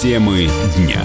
Темы дня.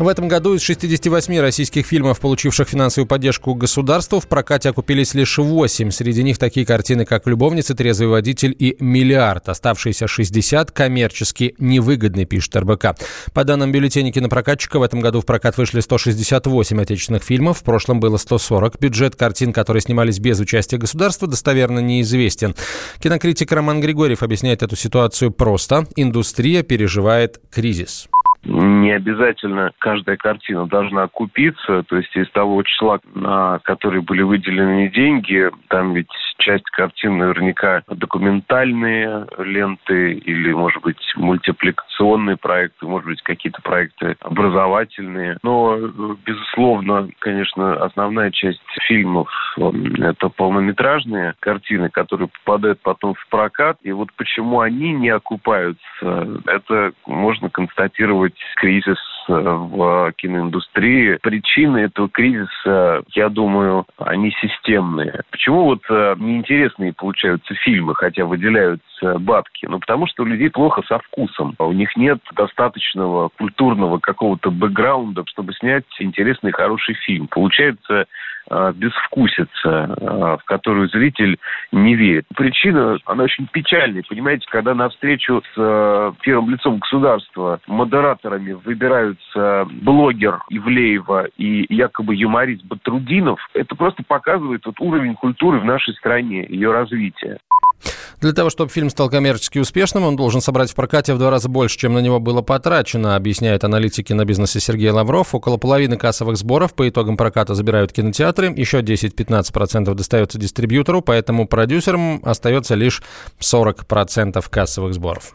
В этом году из 68 российских фильмов, получивших финансовую поддержку государства, в прокате окупились лишь 8. Среди них такие картины, как «Любовница», «Трезвый водитель» и «Миллиард». Оставшиеся 60 коммерчески невыгодны, пишет РБК. По данным бюллетеня кинопрокатчика, в этом году в прокат вышли 168 отечественных фильмов, в прошлом было 140. Бюджет картин, которые снимались без участия государства, достоверно неизвестен. Кинокритик Роман Григорьев объясняет эту ситуацию просто. Индустрия переживает кризис не обязательно каждая картина должна купиться, то есть из того числа, на которые были выделены деньги, там ведь часть картин наверняка документальные ленты или, может быть, мультипликационные проекты, может быть, какие-то проекты образовательные. Но, безусловно, конечно, основная часть фильмов – это полнометражные картины, которые попадают потом в прокат. И вот почему они не окупаются, это можно констатировать кризис в киноиндустрии. Причины этого кризиса, я думаю, они системные. Почему вот э, неинтересные получаются фильмы, хотя выделяются бабки? Ну, потому что у людей плохо со вкусом. У них нет достаточного культурного какого-то бэкграунда, чтобы снять интересный, хороший фильм. Получается Э, безвкусица, э, в которую зритель не верит. Причина, она очень печальная. Понимаете, когда на встречу с э, первым лицом государства модераторами выбираются блогер Ивлеева и якобы юморист Батрудинов, это просто показывает вот уровень культуры в нашей стране, ее развития. Для того, чтобы фильм стал коммерчески успешным, он должен собрать в прокате в два раза больше, чем на него было потрачено, объясняет аналитики на бизнесе Сергей Лавров. Около половины кассовых сборов по итогам проката забирают кинотеатры, еще 10-15% достается дистрибьютору, поэтому продюсерам остается лишь 40% кассовых сборов.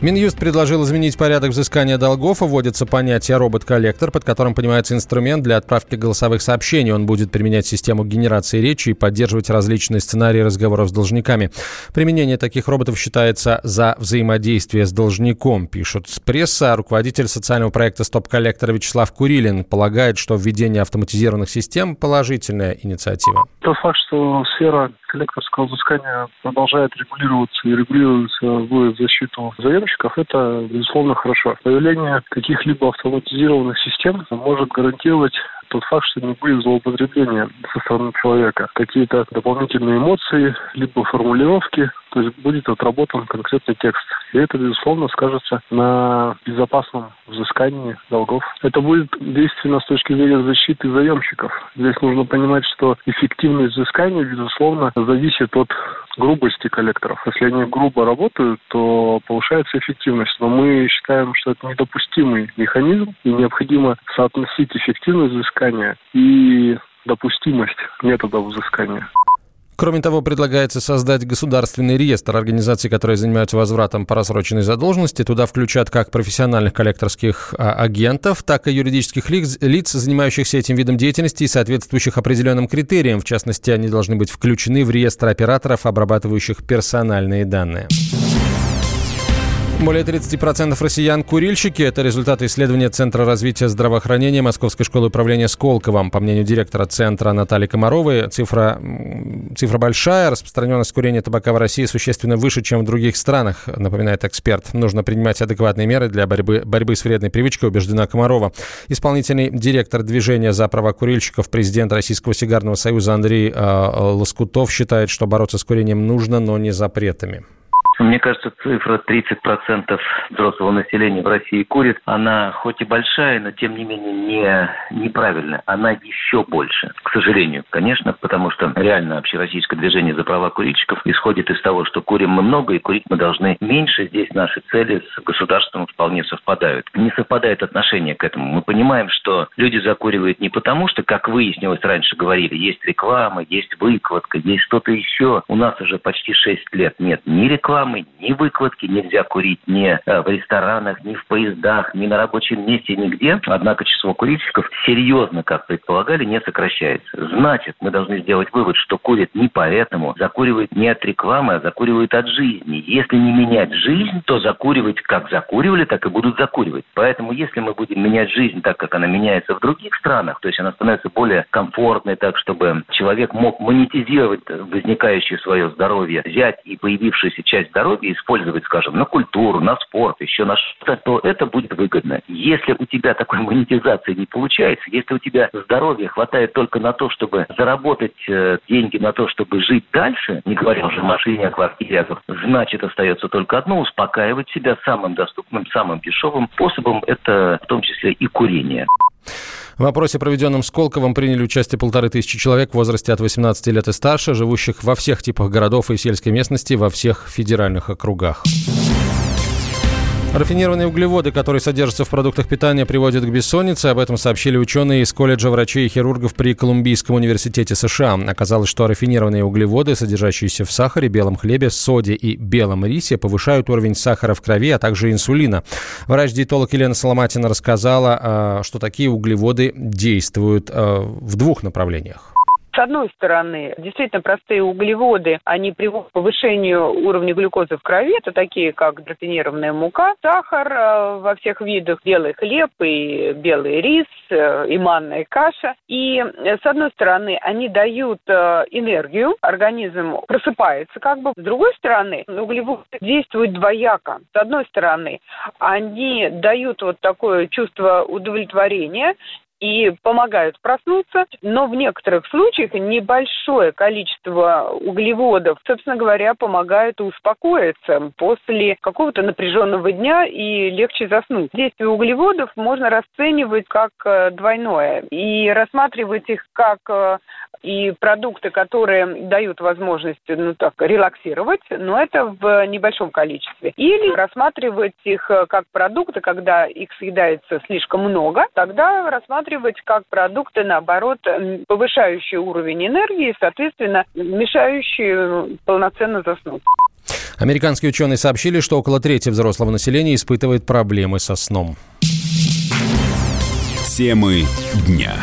Минюст предложил изменить порядок взыскания долгов. Вводится понятие робот-коллектор, под которым понимается инструмент для отправки голосовых сообщений. Он будет применять систему генерации речи и поддерживать различные сценарии разговоров с должниками. Применение таких роботов считается за взаимодействие с должником, пишут с пресса. Руководитель социального проекта «Стоп-коллектор» Вячеслав Курилин полагает, что введение автоматизированных систем – положительная инициатива. Тот факт, что сфера коллекторского взыскания продолжает регулироваться и регулируется в защиту заемщиков, это, безусловно, хорошо. Появление каких-либо автоматизированных систем может гарантировать тот факт, что не будет злоупотребления со стороны человека. Какие-то дополнительные эмоции, либо формулировки, то есть будет отработан конкретный текст. И это, безусловно, скажется на безопасном взыскании долгов. Это будет действенно с точки зрения защиты заемщиков. Здесь нужно понимать, что эффективность взыскания, безусловно, зависит от грубости коллекторов. Если они грубо работают, то повышается эффективность. Но мы считаем, что это недопустимый механизм, и необходимо соотносить эффективность взыскания и допустимость методов взыскания. Кроме того, предлагается создать государственный реестр организаций, которые занимаются возвратом по рассроченной задолженности. Туда включат как профессиональных коллекторских а, агентов, так и юридических лиц, лиц, занимающихся этим видом деятельности и соответствующих определенным критериям. В частности, они должны быть включены в реестр операторов, обрабатывающих персональные данные. Более 30% россиян – курильщики. Это результаты исследования Центра развития здравоохранения Московской школы управления Сколково. По мнению директора центра Натальи Комаровой, цифра, цифра большая. Распространенность курения табака в России существенно выше, чем в других странах, напоминает эксперт. Нужно принимать адекватные меры для борьбы, борьбы с вредной привычкой, убеждена Комарова. Исполнительный директор движения за права курильщиков, президент Российского сигарного союза Андрей э, Лоскутов считает, что бороться с курением нужно, но не запретами. Мне кажется, цифра 30% взрослого населения в России курит, она хоть и большая, но тем не менее не, неправильная. Она еще больше, к сожалению. Конечно, потому что реально общероссийское движение за права курильщиков исходит из того, что курим мы много и курить мы должны меньше. Здесь наши цели с государством вполне совпадают. Не совпадает отношение к этому. Мы понимаем, что люди закуривают не потому, что, как выяснилось раньше, говорили, есть реклама, есть выкладка, есть что-то еще. У нас уже почти 6 лет нет ни рекламы, рекламы, ни выкладки, нельзя курить ни э, в ресторанах, ни в поездах, ни на рабочем месте, нигде. Однако число курильщиков серьезно, как предполагали, не сокращается. Значит, мы должны сделать вывод, что курят не поэтому, закуривают не от рекламы, а закуривают от жизни. Если не менять жизнь, то закуривать как закуривали, так и будут закуривать. Поэтому если мы будем менять жизнь так, как она меняется в других странах, то есть она становится более комфортной, так, чтобы человек мог монетизировать возникающее свое здоровье, взять и появившуюся часть здоровья использовать, скажем, на культуру, на спорт, еще на что-то, то это будет выгодно. Если у тебя такой монетизации не получается, если у тебя здоровья хватает только на то, чтобы заработать э, деньги на то, чтобы жить дальше, не говоря уже о машине, о квартире, значит остается только одно – успокаивать себя самым доступным, самым дешевым способом, это в том числе и курение. В опросе, проведенном Сколковым, приняли участие полторы тысячи человек в возрасте от 18 лет и старше, живущих во всех типах городов и сельской местности во всех федеральных округах. Рафинированные углеводы, которые содержатся в продуктах питания, приводят к бессоннице. Об этом сообщили ученые из колледжа врачей и хирургов при Колумбийском университете США. Оказалось, что рафинированные углеводы, содержащиеся в сахаре, белом хлебе, соде и белом рисе, повышают уровень сахара в крови, а также инсулина. Врач-диетолог Елена Соломатина рассказала, а, что такие углеводы действуют а, в двух направлениях. С одной стороны, действительно простые углеводы, они приводят к повышению уровня глюкозы в крови. Это такие, как рафинированная мука, сахар э, во всех видах, белый хлеб и белый рис, э, и манная каша. И, э, с одной стороны, они дают энергию, организм просыпается как бы. С другой стороны, углеводы действуют двояко. С одной стороны, они дают вот такое чувство удовлетворения и помогают проснуться, но в некоторых случаях небольшое количество углеводов, собственно говоря, помогает успокоиться после какого-то напряженного дня и легче заснуть. Действие углеводов можно расценивать как э, двойное и рассматривать их как э, и продукты, которые дают возможность, ну так, релаксировать, но это в небольшом количестве. Или рассматривать их э, как продукты, когда их съедается слишком много, тогда рассматривать как продукты, наоборот, повышающие уровень энергии, соответственно, мешающие полноценно заснуть. Американские ученые сообщили, что около трети взрослого населения испытывает проблемы со сном. Темы дня.